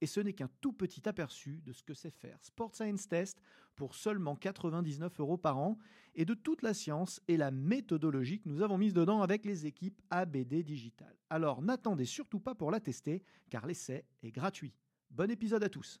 Et ce n'est qu'un tout petit aperçu de ce que c'est faire Sport Science Test pour seulement 99 euros par an et de toute la science et la méthodologie que nous avons mise dedans avec les équipes ABD Digital. Alors n'attendez surtout pas pour la tester car l'essai est gratuit. Bon épisode à tous.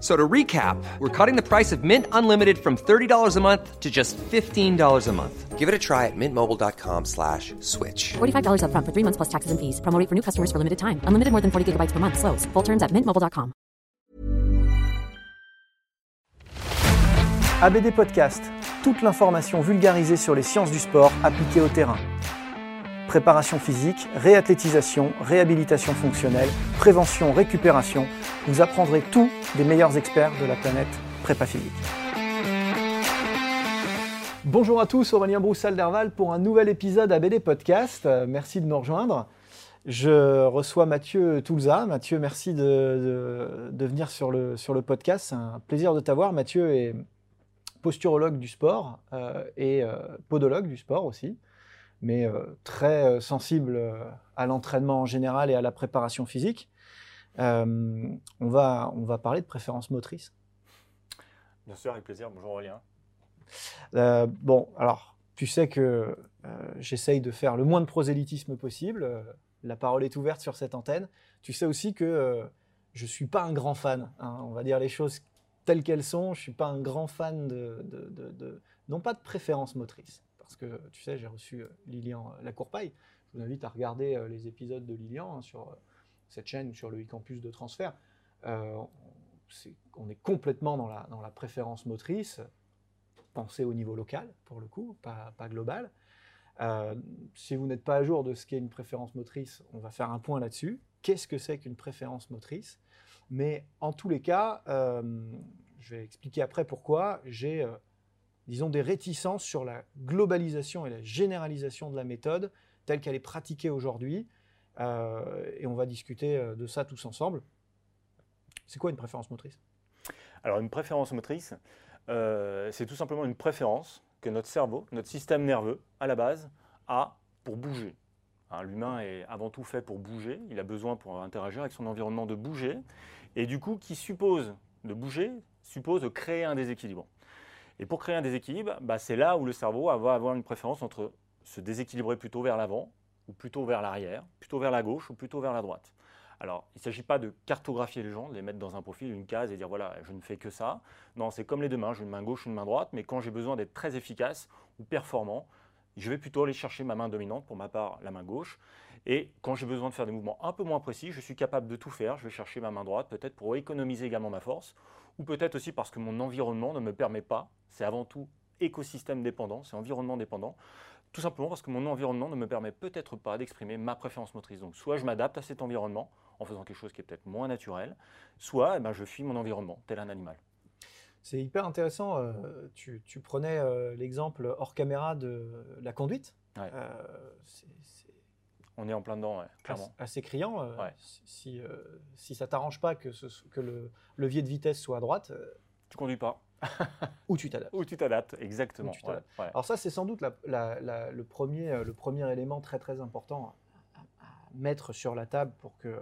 So to recap, we're cutting the price of Mint Unlimited from $30 a month to just $15 a month. Give it a try at mintmobile.com slash switch. $45 upfront for three months plus taxes and fees. Promo rate for new customers for limited time. Unlimited more than 40 gigabytes per month. Slows. Full terms at mintmobile.com. ABD Podcast, toute l'information vulgarisée sur les sciences du sport appliquées au terrain. Préparation physique, réathlétisation, réhabilitation fonctionnelle, prévention, récupération. Vous apprendrez tout des meilleurs experts de la planète prépa physique. Bonjour à tous, Aurélien Broussal-Derval pour un nouvel épisode ABD Podcast. Euh, Merci de nous rejoindre. Je reçois Mathieu Toulza. Mathieu, merci de, venir sur le, sur le podcast. C'est un plaisir de t'avoir. Mathieu est posturologue du sport euh, et euh, podologue du sport aussi, mais euh, très euh, sensible euh, à l'entraînement en général et à la préparation physique. Euh, on, va, on va parler de préférence motrice. Bien sûr, avec plaisir. Bonjour Aurélien. Euh, bon, alors, tu sais que j'essaye de faire le moins de prosélytisme possible. La parole est ouverte sur cette antenne. Tu sais aussi que je ne suis pas un grand fan. hein. on va dire les choses telles qu'elles sont. Je ne suis pas un grand fan de, de- de- de- non pas de préférence motrice. Parce que, tu sais, j'ai reçu euh, Lilian Lacourpaille. Je vous invite à regarder euh, les épisodes de Lilian hein, sur euh, cette chaîne ou sur le e-campus de transfert. Euh, on- est complètement dans la, dans la préférence motrice penser au niveau local, pour le coup, pas, pas global. Euh, si vous n'êtes pas à jour de ce qu'est une préférence motrice, on va faire un point là-dessus. Qu'est-ce que c'est qu'une préférence motrice? Mais en tous les cas, euh, je vais expliquer après pourquoi j'ai, euh, disons, des réticences sur la globalisation et la généralisation de la méthode telle qu'elle est pratiquée aujourd'hui. Euh, et on va discuter euh, de ça tous ensemble. C'est quoi une préférence motrice? Alors, une préférence motrice, euh, c'est tout simplement une préférence que notre cerveau, notre système nerveux, à la base, a pour bouger. Hein, L'humain est avant tout fait pour bouger. Il a besoin pour interagir avec son environnement de bouger. Et du coup, qui suppose de bouger, suppose de créer un déséquilibre. Et pour créer un déséquilibre, bah, c'est là où le cerveau va avoir une préférence entre se déséquilibrer plutôt vers l'avant, ou plutôt vers l'arrière, plutôt vers la gauche, ou plutôt vers la droite. Alors, il ne s'agit pas de cartographier les gens, de les mettre dans un profil, une case et dire voilà, je ne fais que ça. Non, c'est comme les deux mains, j'ai une main gauche, une main droite, mais quand j'ai besoin d'être très efficace ou performant, je vais plutôt aller chercher ma main dominante, pour ma part la main gauche. Et quand j'ai besoin de faire des mouvements un peu moins précis, je suis capable de tout faire, je vais chercher ma main droite, peut-être pour économiser également ma force, ou peut-être aussi parce que mon environnement ne me permet pas, c'est avant tout écosystème dépendant, c'est environnement dépendant, tout simplement parce que mon environnement ne me permet peut-être pas d'exprimer ma préférence motrice. Donc soit je m'adapte à cet environnement en faisant quelque chose qui est peut-être moins naturel, soit eh ben, je fuis mon environnement, tel un animal. C'est hyper intéressant. euh, tu, tu prenais euh, l'exemple hors caméra de la conduite. Ouais. Euh, c'est On est en plein dedans, ouais, clairement. assez criant. euh, Ouais. Si, euh, si ça t'arrange pas que, ce, que le levier de vitesse soit à droite, euh, Tu conduis pas. ou tu t'adaptes. Ou tu t'adaptes, exactement. Tu ouais. Alors ça, c'est sans doute la- la- la- le, premier, euh, le premier élément très très important à, à mettre sur la table pour, que,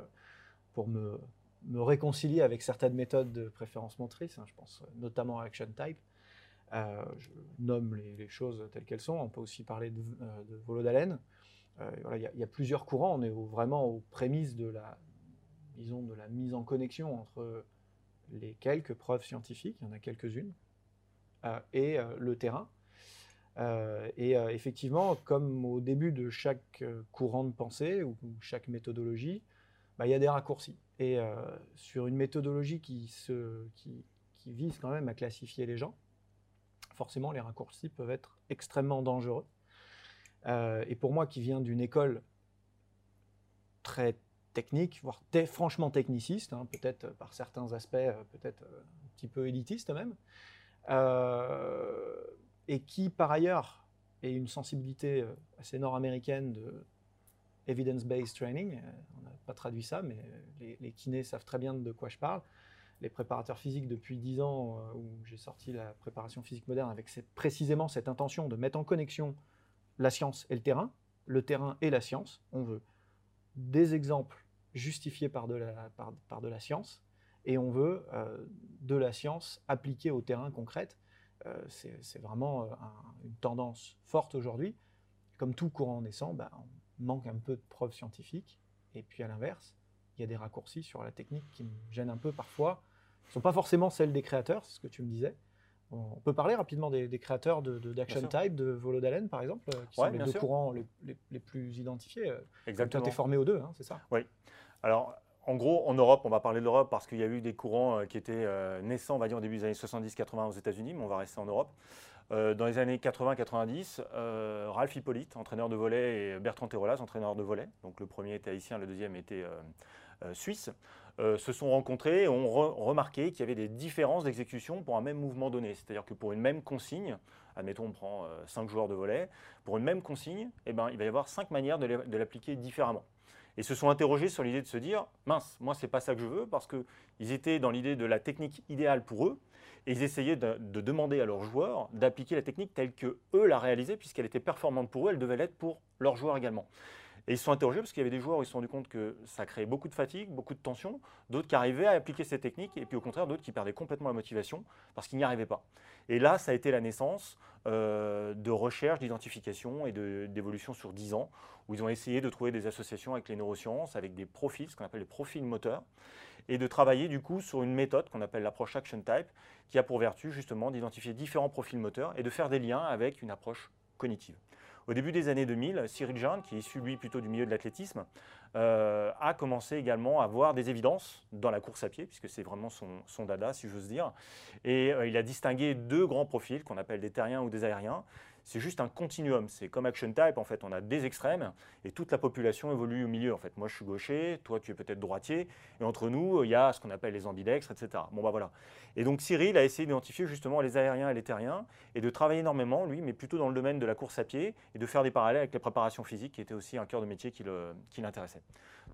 pour me, me réconcilier avec certaines méthodes de préférence motrice. hein, je pense notamment à Action Type. Euh, je nomme les, les choses telles qu'elles sont. On peut aussi parler de, euh, de Volodalen. Euh, Il y, a- plusieurs courants. On est vraiment aux prémices de la, mise en connexion entre les quelques preuves scientifiques, il y en a quelques-unes, euh, et euh, le terrain. Et effectivement, comme au début de chaque courant de pensée ou, chaque méthodologie, bah, il y a des raccourcis. Et sur une méthodologie qui vise quand même à classifier les gens, forcément les raccourcis peuvent être extrêmement dangereux. Euh, et pour moi qui viens d'une école très technique, voire franchement techniciste, hein, peut-être par certains aspects, euh, peut-être euh, un petit peu élitiste même, euh, et qui par ailleurs est une sensibilité euh, assez nord-américaine de evidence-based training. Euh, On n'a pas traduit ça, mais euh, les, kinés savent très bien de quoi je parle. Les préparateurs physiques depuis 10 ans, euh, où j'ai sorti la préparation physique moderne avec précisément cette intention de mettre en connexion la science et le terrain, le terrain et la science. On veut des exemples justifiés par de la, par, de la science, et on veut euh, de la science appliquée au terrain concrète. Euh, c'est vraiment euh, un- une tendance forte aujourd'hui. Comme tout courant naissant, bah, on manque un peu de preuves scientifiques, et puis à l'inverse, il y a des raccourcis sur la technique qui me gênent un peu parfois. Ce ne sont pas forcément celles des créateurs, c'est ce que tu me disais. On peut parler rapidement des, des créateurs de, de- d'Action Bien sûr. Type, de Volodalen par exemple, euh, qui Ouais, sont les deux sûr. courants les, les- les plus identifiés. Euh, Exactement. tu es formé aux deux, hein, c'est ça? Alors, en gros, en Europe, on va parler de l'Europe parce qu'il y a eu des courants euh, qui étaient naissants, on va dire, au début des années 70-80 aux États-Unis, mais on va rester en Europe. Euh, dans les années 80-90, euh, Ralph Hippolyte, entraîneur de volet, et Bertrand Terolas, entraîneur de volet, donc le premier était haïtien, le deuxième était euh, suisse, euh, se sont rencontrés et ont re- remarqué qu'il y avait des différences d'exécution pour un même mouvement donné. C'est-à-dire que pour une même consigne, admettons on prend 5 joueurs de volet, pour une même consigne, eh ben, il va y avoir 5 manières de l'appliquer différemment et se sont interrogés sur l'idée de se dire mince, moi c'est pas ça que je veux parce qu'ils étaient dans l'idée de la technique idéale pour eux et ils essayaient de, de demander à leurs joueurs d'appliquer la technique telle que eux la réalisaient puisqu'elle était performante pour eux, elle devait l'être pour leurs joueurs également. Et ils se sont interrogés parce qu'il y avait des joueurs où ils se sont rendus compte que ça créait beaucoup de fatigue, beaucoup de tension, d'autres qui arrivaient à appliquer ces techniques et puis au contraire d'autres qui perdaient complètement la motivation parce qu'ils n'y arrivaient pas. Et là, ça a été la naissance euh, de recherche, d'identification et d'évolution sur 10 ans où ils ont essayé de trouver des associations avec les neurosciences, avec des profils, ce qu'on appelle les profils moteurs, et de travailler du coup sur une méthode qu'on appelle l'approche Action Type, qui a pour vertu justement d'identifier différents profils moteurs et de faire des liens avec une approche cognitive. Au début des années 2000, Cyril Jeanne, qui est issu lui plutôt du milieu de l'athlétisme, euh, a commencé également à voir des évidences dans la course à pied, puisque c'est vraiment son, son dada, si j'ose dire. Et euh, il a distingué deux grands profils qu'on appelle des terriens ou des aériens. C'est juste un continuum. C'est comme Action Type, en fait, on a des extrêmes et toute la population évolue au milieu. En fait, moi, je suis gaucher, toi, tu es peut-être droitier, et entre nous, il y a ce qu'on appelle les ambidextres, etc. Bon, bah voilà. Et donc, Cyril a essayé d'identifier justement les aériens et les terriens et de travailler énormément, lui, mais plutôt dans le domaine de la course à pied et de faire des parallèles avec les préparations physiques, qui était aussi un cœur de métier qui l'intéressait.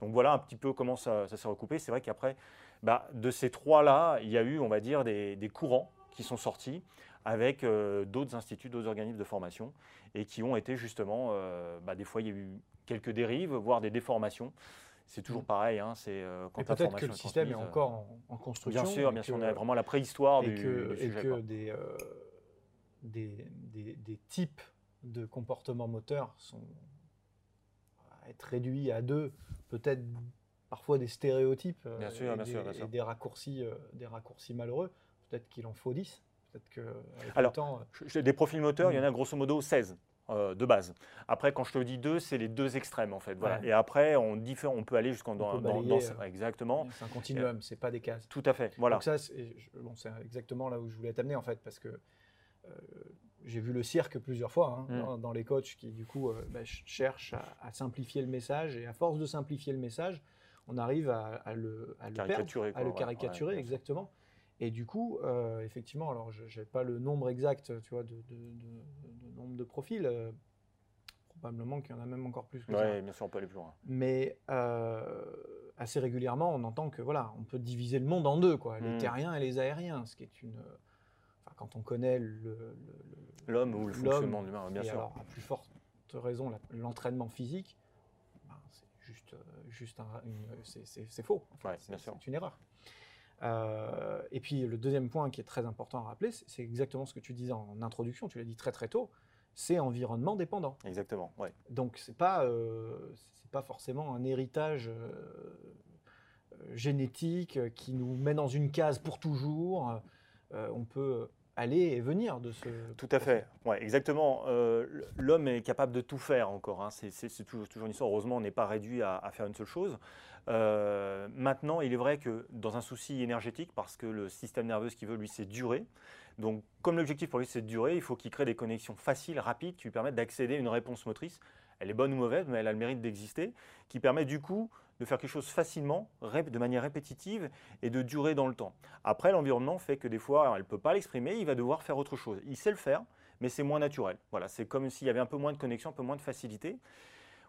Donc voilà un petit peu comment ça, s'est recoupé. C'est vrai qu'après, bah, de ces trois-là, il y a eu, on va dire, des courants qui sont sortis avec euh, d'autres instituts, d'autres organismes de formation, et qui ont été justement, euh, bah, des fois, il y a eu quelques dérives, voire des déformations. C'est toujours pareil, hein, c'est euh, quand peut-être que le système est transmise, euh, encore en, en construction. Bien sûr, bien sûr, on est vraiment la préhistoire et du, que, du et sujet. que des, des, des- des types de comportements moteurs sont à être réduits à deux, peut-être parfois des stéréotypes Bien sûr, et, bien des, sûr, bien et sûr. des raccourcis, des raccourcis malheureux. Peut-être qu'il en faut 10. Peut-être que Alors, le temps, Des profils moteurs, il y en a grosso modo 16 euh, de base. Après, quand je te dis deux, c'est les deux extrêmes en fait. Voilà. Ouais. Et après, on, diffère, on peut aller jusqu'en dans, euh, exactement. c'est un continuum, c'est pas des cases. Tout à fait. Voilà. Donc ça, c'est bon, exactement là où je voulais t'amener en fait, parce que euh, j'ai vu le cirque plusieurs fois hein, Mm. dans, dans les coachs qui du coup bah, ch- cherchent à, à simplifier le message et à force de simplifier le message, on arrive à, à le, à le perdre, Caricaturer, à le caricaturer ouais, exactement. Et du coup, euh, effectivement, alors je n'ai pas le nombre exact, tu vois, de, de- de- de nombre de profils. euh, probablement qu'il y en a même encore plus que ça. Ouais, bien sûr, on peut aller plus loin. Mais euh, assez régulièrement, on entend que voilà, on peut diviser le monde en deux, quoi, les Mm. terriens et les aériens, ce qui est une. enfin, quand on connaît le, L'homme ou le fonctionnement de l'humain, bien et sûr. alors, à plus forte raison, l'entraînement physique, ben, c'est juste, juste un- c'est- faux. en fait. Ouais. C'est une erreur. Euh, et puis le deuxième point qui est très important à rappeler, c'est exactement ce que tu disais en introduction, tu l'as dit très très tôt, c'est environnement dépendant. Exactement. Ouais. Donc c'est pas euh, pas forcément un héritage euh, génétique euh, qui nous met dans une case pour toujours. On peut aller et venir de ce. Tout à fait, ouais, exactement. Euh, L'homme est capable de tout faire encore. hein. C'est- toujours, toujours une histoire. Heureusement, on n'est pas réduit à, à faire une seule chose. Euh, maintenant, il est vrai que dans un souci énergétique, parce que le système nerveux, ce qu'il veut, lui, c'est durer. Donc, comme l'objectif pour lui, c'est de durer, il faut qu'il crée des connexions faciles, rapides, qui lui permettent d'accéder à une réponse motrice. Elle est bonne ou mauvaise, mais elle a le mérite d'exister, qui permet du coup de faire quelque chose facilement, de manière répétitive et de durer dans le temps. Après, l'environnement fait que des fois, elle ne peut pas l'exprimer, il va devoir faire autre chose. Il sait le faire, mais c'est moins naturel. Voilà, c'est comme s'il y avait un peu moins de connexion, un peu moins de facilité.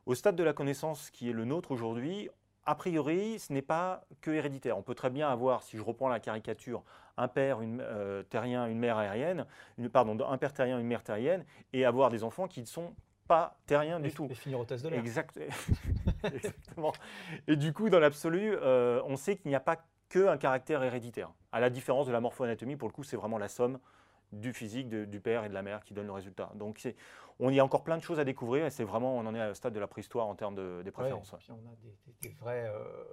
Au stade de la connaissance qui est le nôtre aujourd'hui, a priori, ce n'est pas que héréditaire. On peut très bien avoir, si je reprends la caricature, un père une, euh, terrien, une mère aérienne, une, pardon, un père terrien, une mère terrienne, et avoir des enfants qui ne sont pas terriens du et, tout. et finir au test de l'air. Exact- Exactement. Et du coup, dans l'absolu, euh, on sait qu'il n'y a pas qu'un caractère héréditaire. À la différence de la morphoanatomie, pour le coup, c'est vraiment la somme du physique de- du père et de la mère qui donne le résultat. Donc, on y a encore plein de choses à découvrir et c'est vraiment, on en est au stade de la préhistoire en termes de, des préférences. ouais. puis on a des, des- des vraies, euh,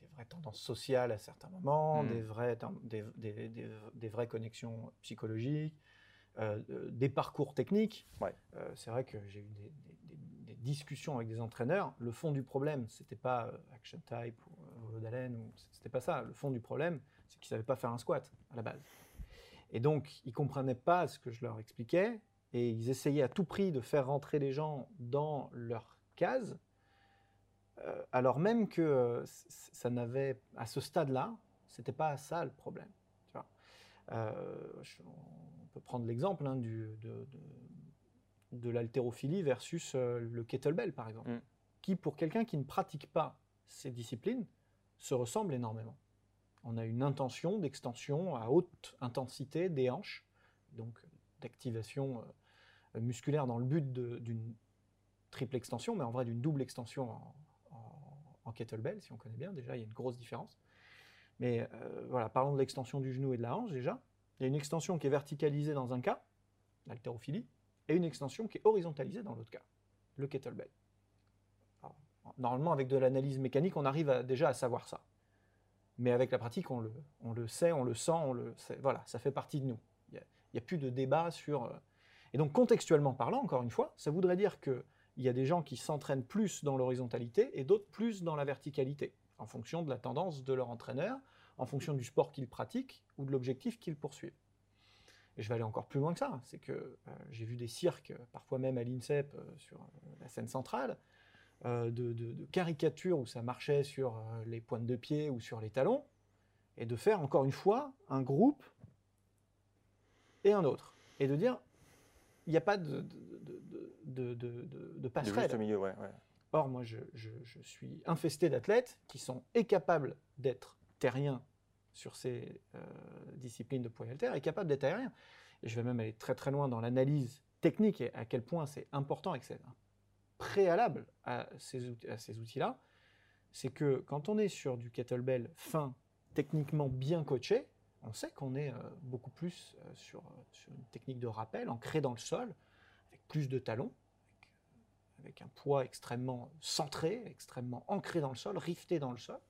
des, vraies tendances sociales à certains moments, Mm. des, vraies, des, connexions psychologiques, euh, euh, des parcours techniques. Ouais. Euh, c'est vrai que j'ai eu des, discussions avec des entraîneurs. Le fond du problème, c'était pas Action Type ou Volo d'Haleine, ou c'était pas ça. Le fond du problème, c'est qu'ils savaient pas faire un squat à la base. Et donc, ils comprenaient pas ce que je leur expliquais et ils essayaient à tout prix de faire rentrer les gens dans leur case, euh, alors même que euh, ça n'avait, à ce stade-là, c'était pas ça le problème. tu vois. Euh, je- on peut prendre l'exemple hein, de, de, de l'haltérophilie versus le kettlebell, par exemple, Mm. qui, pour quelqu'un qui ne pratique pas ces disciplines, se ressemblent énormément. On a une intention d'extension à haute intensité des hanches, donc d'activation euh, musculaire dans le but d'une triple extension, mais en vrai d'une double extension en, kettlebell, si on connaît bien. Déjà, il y a une grosse différence. Mais euh, voilà, parlons de l'extension du genou et de la hanche déjà. Il y a une extension qui est verticalisée dans un cas, l'haltérophilie, et une extension qui est horizontalisée dans l'autre cas, le kettlebell. Normalement, avec de l'analyse mécanique, on arrive déjà à savoir ça. Mais avec la pratique, on le, sait, on le sent, on le sait. voilà, ça fait partie de nous. Il n'y a, plus de débat sur. euh, Et donc, contextuellement parlant, encore une fois, ça voudrait dire qu'il y a des gens qui s'entraînent plus dans l'horizontalité et d'autres plus dans la verticalité, en fonction de la tendance de leur entraîneur, en fonction du sport qu'ils pratiquent ou de l'objectif qu'ils poursuivent. Et je vais aller encore plus loin que ça. C'est que euh, j'ai vu des cirques, parfois même à l'INSEP, euh, sur la scène centrale, de, de- de caricatures où ça marchait sur euh, les pointes de pied ou sur les talons, et de faire encore une fois un groupe et un autre. Et de dire, il n'y a pas de, passerelle. milieu, ouais. ouais. Or, moi, je, je- je suis infesté d'athlètes qui sont et capables d'être terriens sur ces euh, disciplines de poids et haltères et capables d'être aériens. Et je vais même aller très très loin dans l'analyse technique et à quel point c'est important et que c'est préalable à ces, outils- à ces outils-là. C'est que quand on est sur du kettlebell fin, techniquement bien coaché, on sait qu'on est euh, beaucoup plus euh, sur, euh, sur une technique de rappel ancrée dans le sol, avec plus de talons, avec un poids extrêmement centré, extrêmement ancré dans le sol, rifté dans le sol.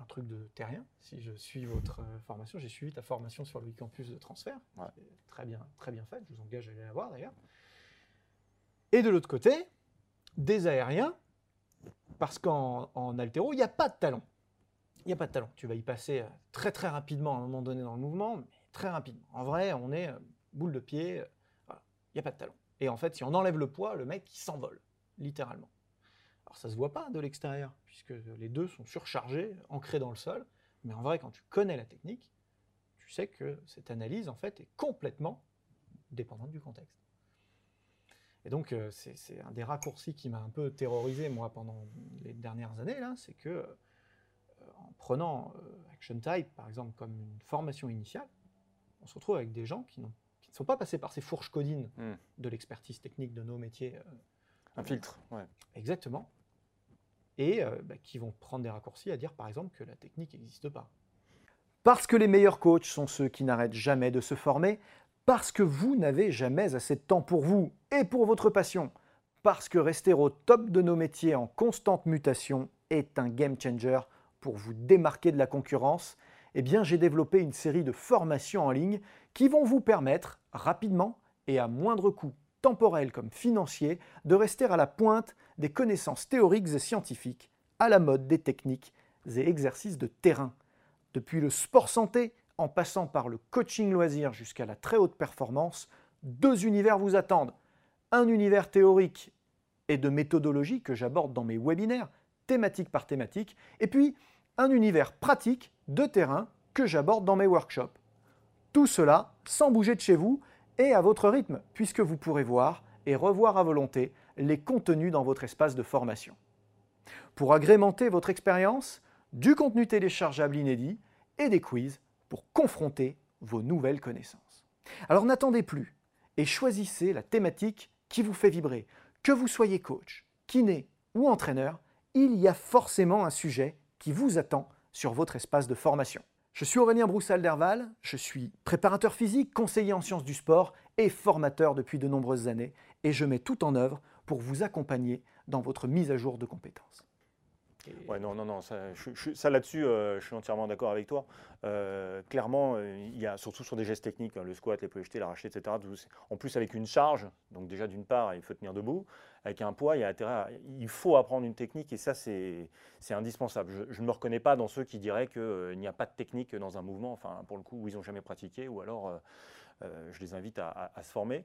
Un truc de terrien. Si je suis votre formation, j'ai suivi ta formation sur le campus de transfert. Ouais. Très bien, très bien faite. Je vous engage à aller la voir d'ailleurs. Et de l'autre côté, des aériens, parce qu'en en haltéro, il n'y a pas de talon. Il n'y a pas de talon. Tu vas y passer euh, très très rapidement à un moment donné dans le mouvement, mais très rapidement. En vrai, on est euh, boule de pied, euh, il n'y a pas de talon. Et en fait, si on enlève le poids, le mec, il s'envole, littéralement. Alors ça se voit pas de l'extérieur, puisque les deux sont surchargés, ancrés dans le sol. Mais en vrai, quand tu connais la technique, tu sais que cette analyse, en fait, est complètement dépendante du contexte. Et donc, euh, c'est un des raccourcis qui m'a un peu terrorisé, moi, pendant les dernières années, là, c'est que, euh, en prenant euh, Action Type, par exemple, comme une formation initiale, on se retrouve avec des gens qui, ne sont pas passés par ces fourches codines Hmm. de l'expertise technique de nos métiers euh, Un filtre, ouais. Exactement. Et bah, qui vont prendre des raccourcis à dire, par exemple, que la technique n'existe pas. Parce que les meilleurs coachs sont ceux qui n'arrêtent jamais de se former, parce que vous n'avez jamais assez de temps pour vous et pour votre passion, parce que rester au top de nos métiers en constante mutation est un game changer pour vous démarquer de la concurrence eh bien j'ai développé une série de formations en ligne qui vont vous permettre rapidement et à moindre coût temporel comme financier de rester à la pointe des connaissances théoriques et scientifiques à la mode des techniques et exercices de terrain. Depuis le sport santé en passant par le coaching loisir jusqu'à la très haute performance, deux univers vous attendent. Un univers théorique et de méthodologie que j'aborde dans mes webinaires, thématique par thématique, et puis un univers pratique de terrain que j'aborde dans mes workshops. Tout cela sans bouger de chez vous et à votre rythme, puisque vous pourrez voir et revoir à volonté les contenus dans votre espace de formation. Pour agrémenter votre expérience, du contenu téléchargeable inédit et des quiz pour confronter vos nouvelles connaissances. Alors n'attendez plus et choisissez la thématique qui vous fait vibrer. Que vous soyez coach, kiné ou entraîneur, il y a forcément un sujet qui vous attend sur votre espace de formation. Je suis Aurélien Broussal-Derval, je suis préparateur physique, conseiller en sciences du sport et formateur depuis de nombreuses années et je mets tout en œuvre pour vous accompagner dans votre mise à jour de compétences. Ouais, non, non, non, ça, ça là-dessus, euh, je suis entièrement d'accord avec toi. Euh, clairement, euh, il y a surtout sur des gestes techniques, hein, le squat, les jetés, l'arraché, etc. En plus, avec une charge, donc déjà d'une part, il faut tenir debout. Avec un poids, il, y a intérêt il faut apprendre une technique et ça, c'est indispensable. Je, ne me reconnais pas dans ceux qui diraient qu'il n'y a pas de technique dans un mouvement, enfin, pour le coup, où ils n'ont jamais pratiqué, ou alors je les invite à se former.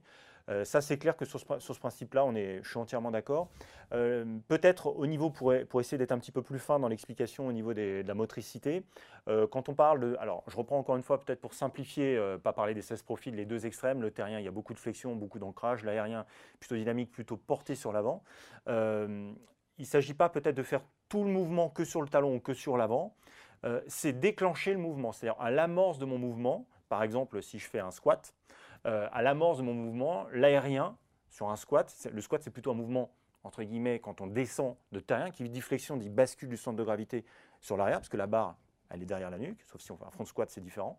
Euh, ça, c'est clair que sur ce, principe-là, je suis entièrement d'accord. Euh, peut-être au niveau, pour, essayer d'être un petit peu plus fin dans l'explication au niveau de la motricité, euh, quand on parle de... Alors, je reprends encore une fois, peut-être pour simplifier, pas parler des 16 profils, les deux extrêmes. Le terrien, il y a beaucoup de flexion, beaucoup d'ancrage. L'aérien, plutôt dynamique, plutôt porté sur l'avant. il ne s'agit pas peut-être de faire tout le mouvement que sur le talon ou que sur l'avant. c'est déclencher le mouvement. C'est-à-dire à l'amorce de mon mouvement, par exemple, si je fais un squat, euh, à l'amorce de mon mouvement, l'aérien, sur un squat, le squat c'est plutôt un mouvement, entre guillemets, quand on descend de terrien, qui dit flexion, dit bascule du centre de gravité sur l'arrière, parce que la barre, elle est derrière la nuque, sauf si on fait un front squat, c'est différent.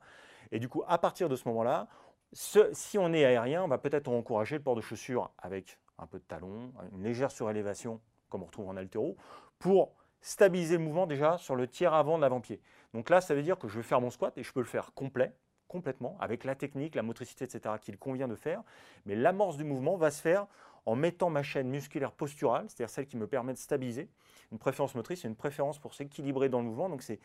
Et du coup, à partir de ce moment-là, si on est aérien, on va peut-être encourager le port de chaussures avec un peu de talon, une légère surélévation, comme on retrouve en altéro, pour stabiliser le mouvement déjà sur le tiers avant de l'avant-pied. Donc là, ça veut dire que je vais faire mon squat et je peux le faire complet, complètement, avec la technique, la motricité, etc., qu'il convient de faire. Mais l'amorce du mouvement va se faire en mettant ma chaîne musculaire posturale, c'est-à-dire celle qui me permet de stabiliser. Une préférence motrice, c'est une préférence pour s'équilibrer dans le mouvement. Donc c'est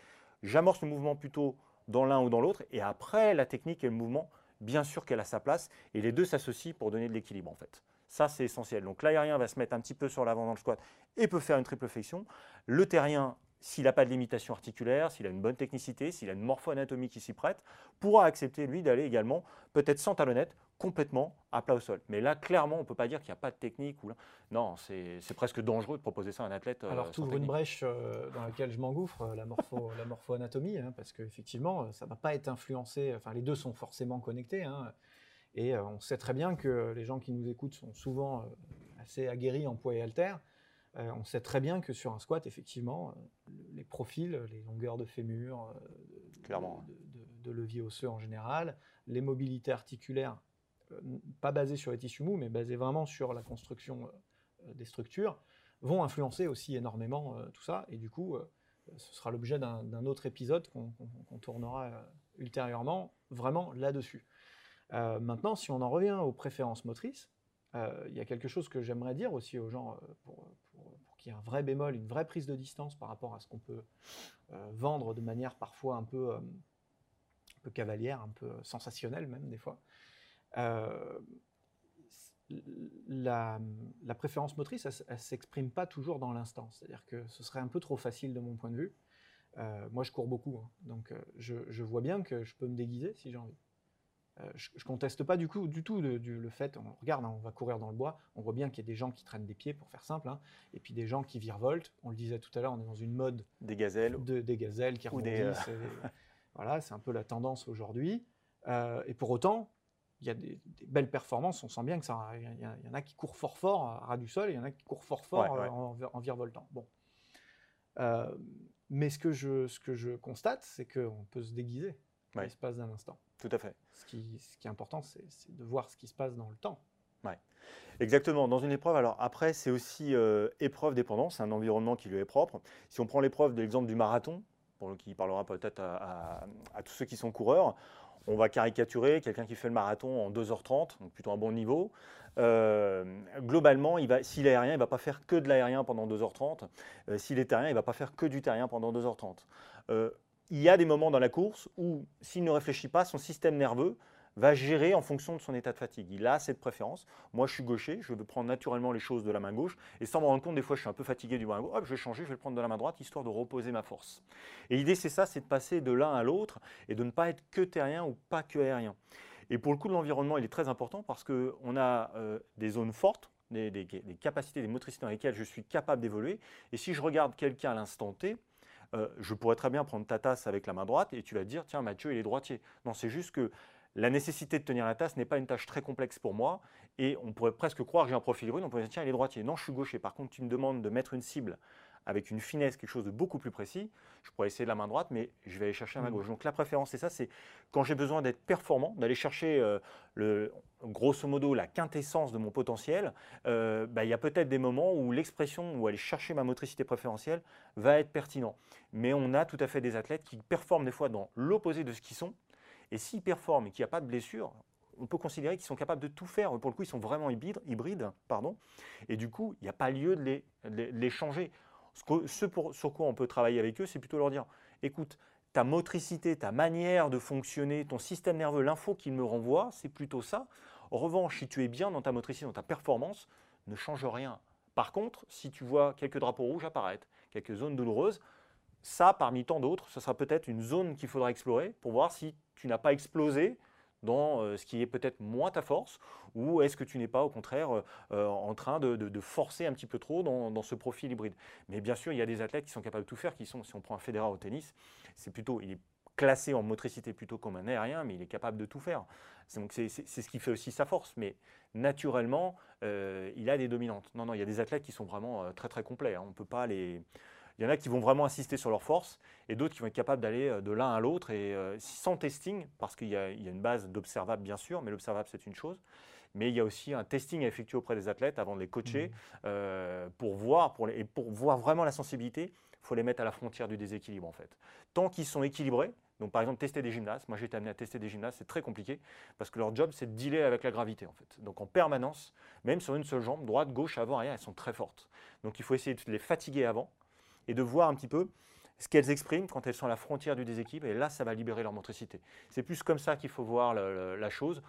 j'amorce le mouvement plutôt dans l'un ou dans l'autre, et après la technique et le mouvement, bien sûr qu'elle a sa place, et les deux s'associent pour donner de l'équilibre en fait. Ça, c'est essentiel. Donc l'aérien va se mettre un petit peu sur l'avant dans le squat et peut faire une triple flexion. Le terrien s'il n'a pas de limitation articulaire, s'il a une bonne technicité, s'il a une morpho-anatomie qui s'y prête, pourra accepter, lui, d'aller également, peut-être sans talonnette, complètement à plat au sol. Mais là, clairement, on ne peut pas dire qu'il n'y a pas de technique. Ou Non, c'est presque dangereux de proposer ça à un athlète. Euh, Alors, tu ouvres une brèche euh, dans laquelle je m'engouffre, euh, la, morpho, la morpho-anatomie, hein, parce qu'effectivement, ça ne va pas être influencé. Enfin, les deux sont forcément connectés. Hein, et on sait très bien que les gens qui nous écoutent sont souvent assez aguerris en poids et haltères. Euh, on sait très bien que sur un squat, effectivement, euh, les profils, les longueurs de fémur, euh, de, levier osseux en général, les mobilités articulaires, pas basées sur les tissus mous, mais basées vraiment sur la construction des structures, vont influencer aussi énormément tout ça. Et du coup, ce sera l'objet d'un autre épisode qu'on tournera ultérieurement, vraiment là-dessus. maintenant, si on en revient aux préférences motrices, il y a quelque chose que j'aimerais dire aussi aux gens pour, qui est un vrai bémol, une vraie prise de distance par rapport à ce qu'on peut euh, vendre de manière parfois un peu, euh, un peu cavalière, un peu sensationnelle même des fois. Euh, la, préférence motrice, elle, ne s'exprime pas toujours dans l'instant. C'est-à-dire que ce serait un peu trop facile de mon point de vue. moi, je cours beaucoup, hein. donc je, vois bien que je peux me déguiser si j'ai envie. Euh, je, ne conteste pas du, coup, du tout le fait, on regarde, hein, on va courir dans le bois, on voit bien qu'il y a des gens qui traînent des pieds, pour faire simple, hein, et puis des gens qui virevoltent. On le disait tout à l'heure, on est dans une mode des gazelles, de, des gazelles qui rebondissent. Euh, voilà, c'est un peu la tendance aujourd'hui. Euh, et pour autant, il y a des, belles performances. On sent bien que ça, il y, en a qui courent fort fort à ras du sol, il y en a qui courent fort fort En, virevoltant. Bon. mais ce que je, ce que je constate, c'est qu'on peut se déguiser dans l'espace d'un instant. Tout à fait. Ce qui, ce qui est important, c'est de voir ce qui se passe dans le temps. Ouais. Exactement. Dans une épreuve, alors après, c'est aussi euh, épreuve dépendant, c'est un environnement qui lui est propre. Si on prend l'épreuve de l'exemple du marathon, pour, qui parlera peut-être à, à tous ceux qui sont coureurs. On va caricaturer quelqu'un qui fait le marathon en 2h30, donc plutôt un bon niveau. Euh, globalement, s'il est aérien, il ne va pas faire que de l'aérien pendant 2h30. Euh, s'il est terrien, il ne va pas faire que du terrien pendant 2h30. Il y a des moments dans la course où, s'il ne réfléchit pas, son système nerveux va gérer en fonction de son état de fatigue. Il a cette préférence. Moi, je suis gaucher, je veux prendre naturellement les choses de la main gauche, et sans me rendre compte, des fois, je suis un peu fatigué du bras gauche, hop, je vais changer, je vais le prendre de la main droite, histoire de reposer ma force. Et l'idée, c'est ça, c'est de passer de l'un à l'autre, et de ne pas être que terrien ou pas que aérien. Et pour le coup, l'environnement, il est très important parce qu'on a euh, des zones fortes, des, capacités, des motricités dans lesquelles je suis capable d'évoluer. Et si je regarde quelqu'un à l'instant T, euh, je pourrais très bien prendre ta tasse avec la main droite et tu vas te dire, tiens, Mathieu, il est droitier. Non, c'est juste que la nécessité de tenir la tasse n'est pas une tâche très complexe pour moi. Et on pourrait presque croire que j'ai un profil hybride, on pourrait dire, tiens, il est droitier. Non, je suis gaucher. Par contre, tu me demandes de mettre une cible avec une finesse, quelque chose de beaucoup plus précis. Je pourrais essayer de la main droite, mais je vais aller chercher la main mmh. gauche. Donc la préférence, c'est ça, c'est quand j'ai besoin d'être performant, d'aller chercher euh, le, grosso modo la quintessence de mon potentiel, euh, bah, il y a peut-être des moments où l'expression, ou aller chercher ma motricité préférentielle, va être pertinent. Mais on a tout à fait des athlètes qui performent des fois dans l'opposé de ce qu'ils sont. Et s'ils performent et qu'il n'y a pas de blessure, on peut considérer qu'ils sont capables de tout faire. Pour le coup, ils sont vraiment hybrides, hybrides pardon. et du coup, il n'y a pas lieu de les, de les changer. Ce, sur quoi on peut travailler avec eux, c'est plutôt leur dire, écoute, ta motricité, ta manière de fonctionner, ton système nerveux, l'info qu'il me renvoie, c'est plutôt ça. En revanche, si tu es bien dans ta motricité, dans ta performance, ne change rien. Par contre, si tu vois quelques drapeaux rouges apparaître, quelques zones douloureuses, ça, parmi tant d'autres, ce sera peut-être une zone qu'il faudra explorer pour voir si tu n'as pas explosé dans euh, ce qui est peut-être moins ta force ou est-ce que tu n'es pas au contraire euh, euh, en train de, forcer un petit peu trop dans, ce profil hybride? Mais bien sûr, il y a des athlètes qui sont capables de tout faire, qui sont, si on prend un Federer au tennis, c'est plutôt, il est classé en motricité plutôt comme un aérien, mais il est capable de tout faire. Donc c'est ce qui fait aussi sa force, mais naturellement, il a des dominantes. Non, non, il y a des athlètes qui sont vraiment très très complets. Hein. On ne peut pas les il y en a qui vont vraiment insister sur leur force et d'autres qui vont être capables d'aller euh, de l'un à l'autre et euh, sans testing, parce qu'il y, a une base d'observable bien sûr, mais l'observable c'est une chose. Mais il y a aussi un testing à effectuer auprès des athlètes avant de les coacher mmh. euh, pour voir, pour et pour voir vraiment la sensibilité, il faut les mettre à la frontière du déséquilibre en fait. Tant qu'ils sont équilibrés, donc par exemple tester des gymnastes, moi j'ai été amené à tester des gymnastes, c'est très compliqué parce que leur job c'est de dealer avec la gravité en fait. Donc en permanence, même sur une seule jambe, droite, gauche, avant, arrière, elles sont très fortes. Donc il faut essayer de les fatiguer avant et de voir un petit peu ce qu'elles expriment quand elles sont à la frontière du déséquilibre. Et là, ça va libérer leur motricité. C'est plus comme ça qu'il faut voir la, chose.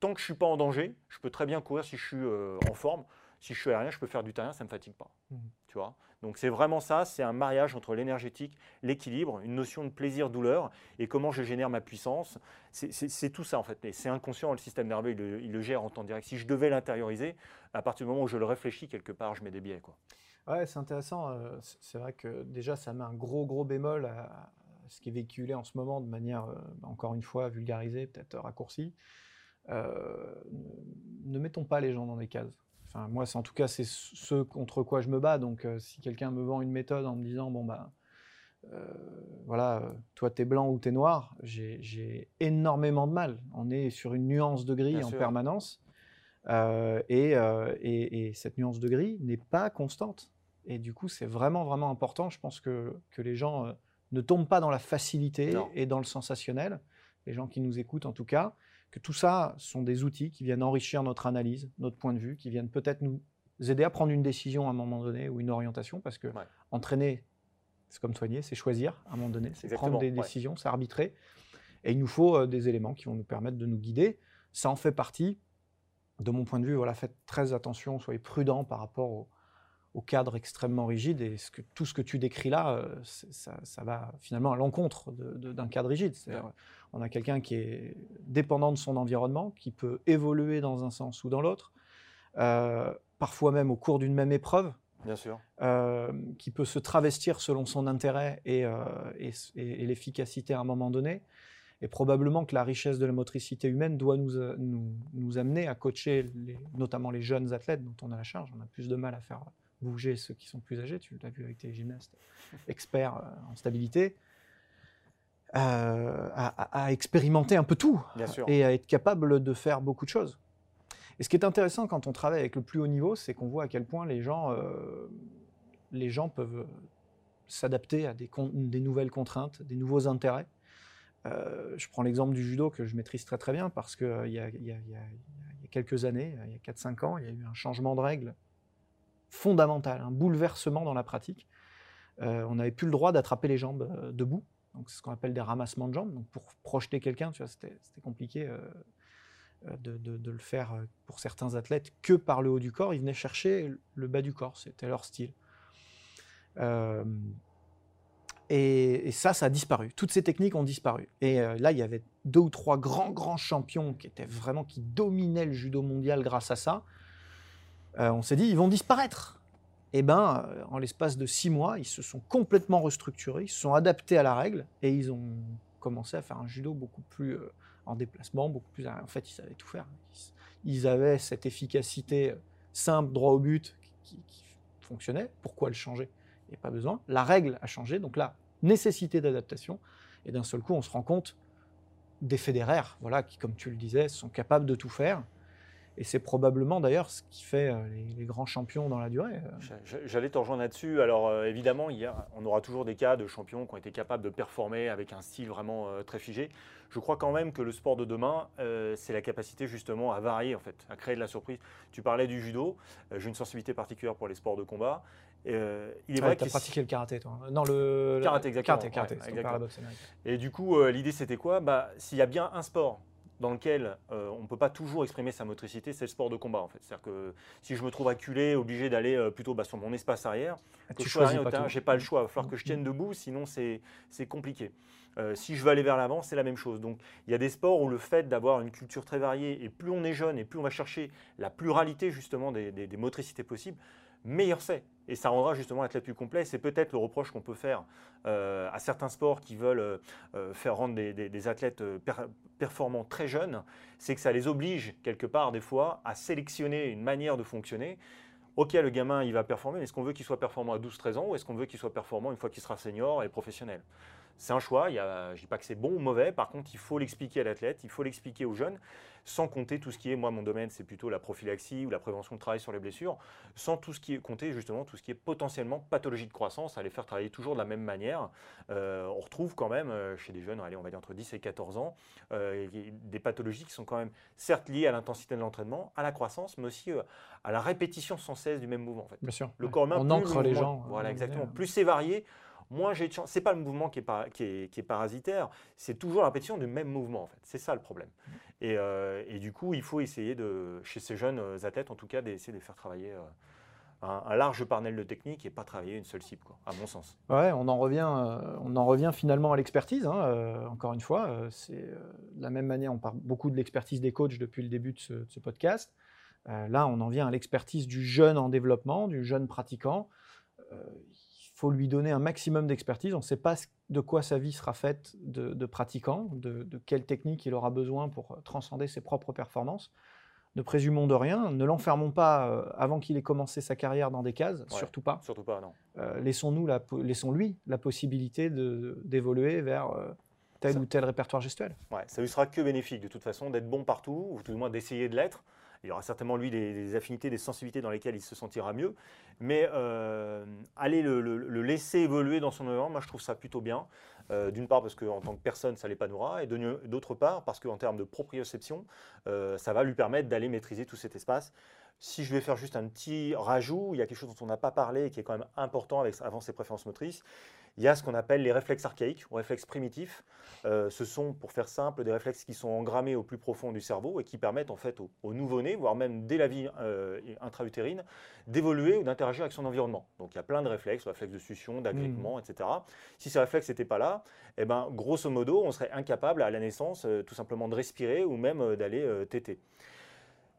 Tant que je ne suis pas en danger, je peux très bien courir si je suis euh, en forme. Si je suis aérien, je peux faire du terrain, ça ne me fatigue pas. Mmh. Tu vois? Donc c'est vraiment ça, c'est un mariage entre l'énergétique, l'équilibre, une notion de plaisir-douleur et comment je génère ma puissance. C'est tout ça en fait. Mais c'est inconscient, le système nerveux, il le, il le, gère en temps direct. Si je devais l'intérioriser, à partir du moment où je le réfléchis, quelque part, je mets des biais. Quoi. Ouais, c'est intéressant. Euh, c'est vrai que déjà, ça met un gros, gros bémol à ce qui est véhiculé en ce moment de manière, euh, bah, encore une fois, vulgarisée, peut-être raccourcie. Euh, ne mettons pas les gens dans des cases. Enfin, moi, en tout cas, c'est ce contre quoi je me bats. Donc, si quelqu'un me vend une méthode en me disant, bon, bah, voilà, toi, t'es blanc ou t'es noir, j'ai énormément de mal. On est sur une nuance de gris en permanence. Euh, euh, et, cette nuance de gris n'est pas constante. Et du coup, c'est vraiment, vraiment important. Je pense que, que les gens euh, ne tombent pas dans la facilité et dans le sensationnel, les gens qui nous écoutent en tout cas, que tout ça sont des outils qui viennent enrichir notre analyse, notre point de vue, qui viennent peut-être nous aider à prendre une décision à un moment donné ou une orientation, parce que entraîner, c'est comme soigner, c'est choisir à un moment donné, c'est prendre des décisions, c'est arbitrer. Et il nous faut des éléments qui vont nous permettre de nous guider. Ça en fait partie de mon point de vue, voilà, faites très attention, soyez prudent par rapport au, cadre extrêmement rigide. Et ce que, tout ce que tu décris là, euh, ça, va finalement à l'encontre d'un cadre rigide. On a quelqu'un qui est dépendant de son environnement, qui peut évoluer dans un sens ou dans l'autre, euh, parfois même au cours d'une même épreuve. Bien sûr. Euh, qui peut se travestir selon son intérêt et, et l'efficacité à un moment donné. Et probablement que la richesse de la motricité humaine doit nous, euh, nous, amener à coacher notamment les jeunes athlètes dont on a la charge. On a plus de mal à faire bouger ceux qui sont plus âgés. Tu l'as vu avec tes gymnastes experts euh, en stabilité. Euh, à, expérimenter un peu tout et à être capable de faire beaucoup de choses. Et ce qui est intéressant quand on travaille avec le plus haut niveau, c'est qu'on voit à quel point les gens, les gens peuvent s'adapter à des, des, nouvelles contraintes, des nouveaux intérêts. je prends l'exemple du judo que je maîtrise très très bien parce qu'il y, y, y, a quelques années, il y a 4-5 ans, il y a eu un changement de règles fondamental, un bouleversement dans la pratique. on n'avait plus le droit d'attraper les jambes debout. Donc c'est ce qu'on appelle des ramassements de jambes. Donc pour projeter quelqu'un, tu vois, c'était compliqué euh, de, le faire euh, pour certains athlètes que par le haut du corps. Ils venaient chercher le bas du corps, c'était leur style. Euh, et, ça, ça a disparu. Toutes ces techniques ont disparu. Et là, il y avait deux ou trois grands, grands champions qui étaient vraiment qui dominaient le judo mondial grâce à ça. On s'est dit, ils vont disparaître. Eh ben, en l'espace de six mois, ils se sont complètement restructurés, ils se sont adaptés à la règle et ils ont commencé à faire un judo beaucoup plus en déplacement, beaucoup plus. En fait, ils savaient tout faire. Ils avaient cette efficacité simple, droit au but, qui, fonctionnait. Pourquoi le changer? Il n'y a pas besoin. La règle a changé, donc là, nécessité d'adaptation. Et d'un seul coup, on se rend compte des fédéraires, voilà, qui, comme tu le disais, sont capables de tout faire. Et c'est probablement d'ailleurs ce qui fait euh, les, grands champions dans la durée. Euh. J'allais te rejoindre là-dessus. Alors euh, évidemment, il y on aura toujours des cas de champions qui ont été capables de performer avec un style vraiment très figé. Je crois quand même que le sport de demain, c'est la capacité justement à varier en fait, à créer de la surprise. Tu parlais du judo. J'ai une sensibilité particulière pour les sports de combat. il est vrai que tu as pratiqué le karaté, toi. Hein. Non, le karaté, exactement. Karaté, karaté, Et du coup, l'idée c'était quoi? Bah, S'il y a bien un sport dans lequel euh, on ne peut pas toujours exprimer sa motricité, c'est le sport de combat en fait. C'est-à-dire que si je me trouve acculé, obligé d'aller euh, plutôt bah, sur mon espace arrière, ah, tu choisis pas j'ai pas le choix. Il va falloir que je tienne debout, sinon c'est compliqué. Euh, si je veux aller vers l'avant, c'est la même chose. Donc il y a des sports où le fait d'avoir une culture très variée, et plus on est jeune, et plus on va chercher la pluralité justement des, des motricités possibles, meilleur c'est. Et ça rendra justement l'athlète plus complet. C'est peut-être le reproche qu'on peut faire euh, à certains sports qui veulent euh, euh, faire rendre des, athlètes performants très jeunes, c'est que ça les oblige quelque part des fois à sélectionner une manière de fonctionner. Ok, le gamin, il va performer, mais est-ce qu'on veut qu'il soit performant à 12-13 ans ou est-ce qu'on veut qu'il soit performant une fois qu'il sera senior et professionnel? C'est un choix, je ne dis pas que c'est bon ou mauvais, par contre, il faut l'expliquer à l'athlète, il faut l'expliquer aux jeunes sans compter tout ce qui est, moi mon domaine c'est plutôt la prophylaxie ou la prévention de travail sur les blessures, sans tout ce qui est compter justement tout ce qui est potentiellement pathologie de croissance, à les faire travailler toujours de la même manière. Euh, on retrouve quand même euh, chez des jeunes, allez, on va dire entre 10 et 14 ans, euh, des pathologies qui sont quand même certes liées à l'intensité de l'entraînement, à la croissance, mais aussi à la répétition sans cesse du même mouvement. En fait. Bien sûr. Le corps humain, on ancre les gens. Voilà, exactement. Plus c'est varié, moins j'ai de chance. C'est pas le mouvement qui est, qui est, qui est parasitaire, c'est toujours la répétition du même mouvement en fait. C'est ça le problème. Euh, et, du coup, il faut essayer de, chez ces jeunes euh, athlètes, en tout cas, d'essayer de faire travailler euh, un, large panel de techniques et pas travailler une seule cible, quoi, à mon sens. Ouais, on en revient, on en revient finalement à l'expertise. Hein, encore une fois, c'est de la même manière. On parle beaucoup de l'expertise des coachs depuis le début de ce podcast. là, on en vient à l'expertise du jeune en développement, du jeune pratiquant faut lui donner un maximum d'expertise. On ne sait pas de quoi sa vie sera faite de, pratiquant, de, quelle technique il aura besoin pour transcender ses propres performances. Ne présumons de rien, ne l'enfermons pas euh, avant qu'il ait commencé sa carrière dans des cases, surtout pas. Surtout pas, non. Euh, laissons-nous la, laissons-lui la possibilité d'évoluer vers euh, tel ou tel répertoire gestuel. Ouais, ça lui sera que bénéfique de toute façon d'être bon partout, ou tout du moins d'essayer de l'être. Il y aura certainement, lui, des, affinités, des sensibilités dans lesquelles il se sentira mieux. Mais euh, aller le, laisser évoluer dans son environnement, moi, je trouve ça plutôt bien. Euh, d'une part, parce qu'en tant que personne, ça l'épanouira. Et d'autre part, parce qu'en termes de proprioception, euh, ça va lui permettre d'aller maîtriser tout cet espace. Si je vais faire juste un petit rajout, il y a quelque chose dont on n'a pas parlé et qui est quand même important avec, avant ses préférences motrices il y a ce qu'on appelle les réflexes archaïques ou réflexes primitifs. Euh, ce sont, pour faire simple, des réflexes qui sont engrammés au plus profond du cerveau et qui permettent en fait au, nouveau-né, voire même dès la vie euh, intra-utérine, d'évoluer ou d'interagir avec son environnement. Donc il y a plein de réflexes, réflexes de succion, d'agrippement, mmh. etc. Si ces réflexes n'étaient pas là, eh ben, grosso modo, on serait incapable à la naissance euh, tout simplement de respirer ou même d'aller téter.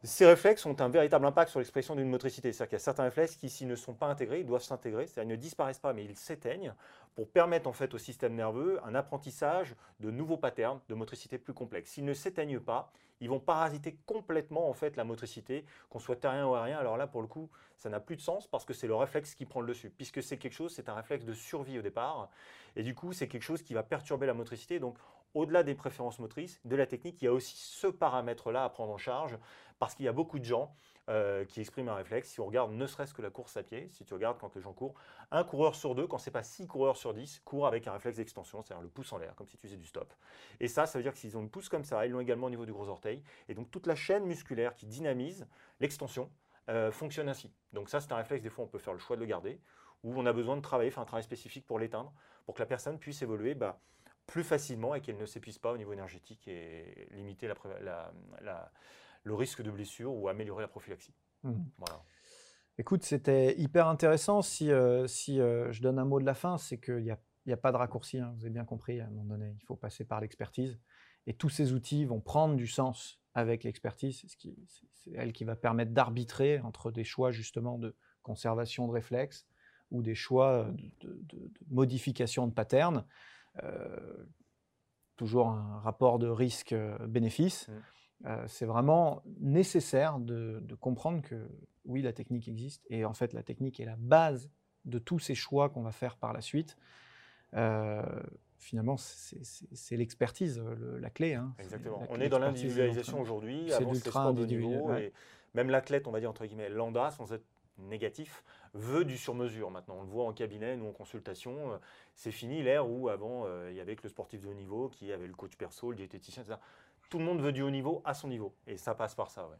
Ces réflexes ont un véritable impact sur l'expression d'une motricité. C'est-à-dire qu'il y a certains réflexes qui, s'ils ne sont pas intégrés, ils doivent s'intégrer. C'est-à-dire qu'ils ne disparaissent pas, mais ils s'éteignent pour permettre en fait au système nerveux un apprentissage de nouveaux patterns de motricité plus complexes. S'ils ne s'éteignent pas, ils vont parasiter complètement en fait la motricité, qu'on soit terrien ou aérien. Alors là, pour le coup, ça n'a plus de sens parce que c'est le réflexe qui prend le dessus, puisque c'est quelque chose, c'est un réflexe de survie au départ, et du coup, c'est quelque chose qui va perturber la motricité. Donc, au-delà des préférences motrices, de la technique, il y a aussi ce paramètre-là à prendre en charge parce qu'il y a beaucoup de gens euh, qui exprime un réflexe. Si on regarde ne serait-ce que la course à pied, si tu regardes quand les gens courent, un coureur sur deux, quand c'est pas six coureurs sur dix, court avec un réflexe d'extension, c'est-à-dire le pouce en l'air, comme si tu faisais du stop. Et ça, ça veut dire que s'ils ont le pouce comme ça, ils l'ont également au niveau du gros orteil. Et donc toute la chaîne musculaire qui dynamise l'extension euh, fonctionne ainsi. Donc ça, c'est un réflexe, des fois on peut faire le choix de le garder, ou on a besoin de travailler, faire un travail spécifique pour l'éteindre, pour que la personne puisse évoluer bah, plus facilement et qu'elle ne s'épuise pas au niveau énergétique et limiter le risque de blessure ou améliorer la prophylaxie. Mmh. Écoute, c'était hyper intéressant. Si, euh, si euh, je donne un mot de la fin, c'est qu'il n'y a, a, pas de raccourci. Hein. vous avez bien compris, à un moment donné, il faut passer par l'expertise. Et tous ces outils vont prendre du sens avec l'expertise. C'est elle qui va permettre d'arbitrer entre des choix justement de conservation de réflexes ou des choix de, modification de pattern. Euh, toujours un rapport de risque-bénéfice. Mmh. Euh, c'est vraiment nécessaire de, comprendre que oui, la technique existe et en fait la technique est la base de tous ces choix qu'on va faire par la suite. Euh, finalement, c'est l'expertise, la clé. Hein. Exactement. on est dans l'individualisation aujourd'hui. De niveau. Et même l'athlète, on va dire entre guillemets, lambda, sans être négatif, veut du sur-mesure. Maintenant, on le voit en cabinet, nous en consultation. C'est fini l'ère où avant, il y avait que le sportif de haut niveau qui avait le coach perso, le diététicien, etc tout le monde veut du haut niveau à son niveau. Et ça passe par ça. Ouais.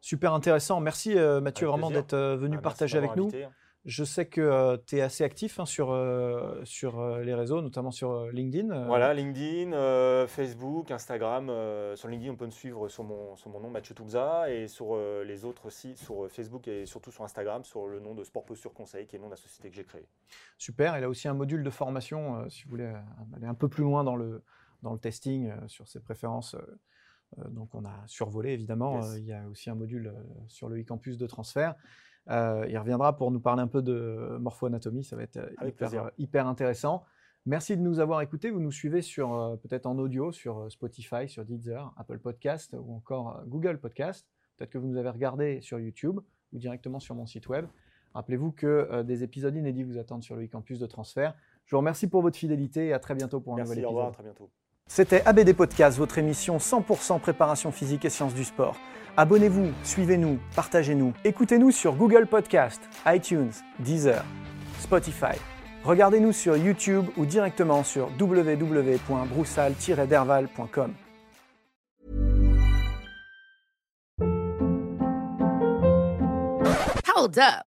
Super intéressant. Merci euh, Mathieu vraiment d'être euh, venu ah, partager avec nous. Hein. Je sais que euh, tu es assez actif hein, sur, sur les réseaux, notamment sur LinkedIn. Voilà, LinkedIn, Facebook, Instagram. sur LinkedIn, on peut me suivre sur mon, sur mon nom, Mathieu Toubza, et sur les autres sites, sur Facebook et surtout sur Instagram, sur le nom de Sport Posture Conseil, qui est le nom de la société que j'ai créée. Super. Il a aussi un module de formation, si vous voulez aller un peu plus loin dans le, dans le testing euh, sur ses préférences. Euh, euh, donc on a survolé évidemment. il y a aussi un module sur le e-campus de transfert. Il reviendra pour nous parler un peu de morpho-anatomie. Ça va être hyper, intéressant. Merci de nous avoir écoutés. Vous nous suivez sur peut-être en audio sur Spotify, sur Deezer, Apple Podcast ou encore Google Podcast. Peut-être que vous nous avez regardé sur YouTube ou directement sur mon site web. Rappelez-vous que des épisodes inédits vous attendent sur le e-campus de transfert. Je vous remercie pour votre fidélité et à très bientôt pour un nouvel épisode. Au revoir, à très bientôt. C'était ABD Podcast, votre émission 100% préparation physique et sciences du sport. Abonnez-vous, suivez-nous, partagez-nous. Écoutez-nous sur Google Podcast, iTunes, Deezer, Spotify. Regardez-nous sur YouTube ou directement sur www.broussal-derval.com. Hold up.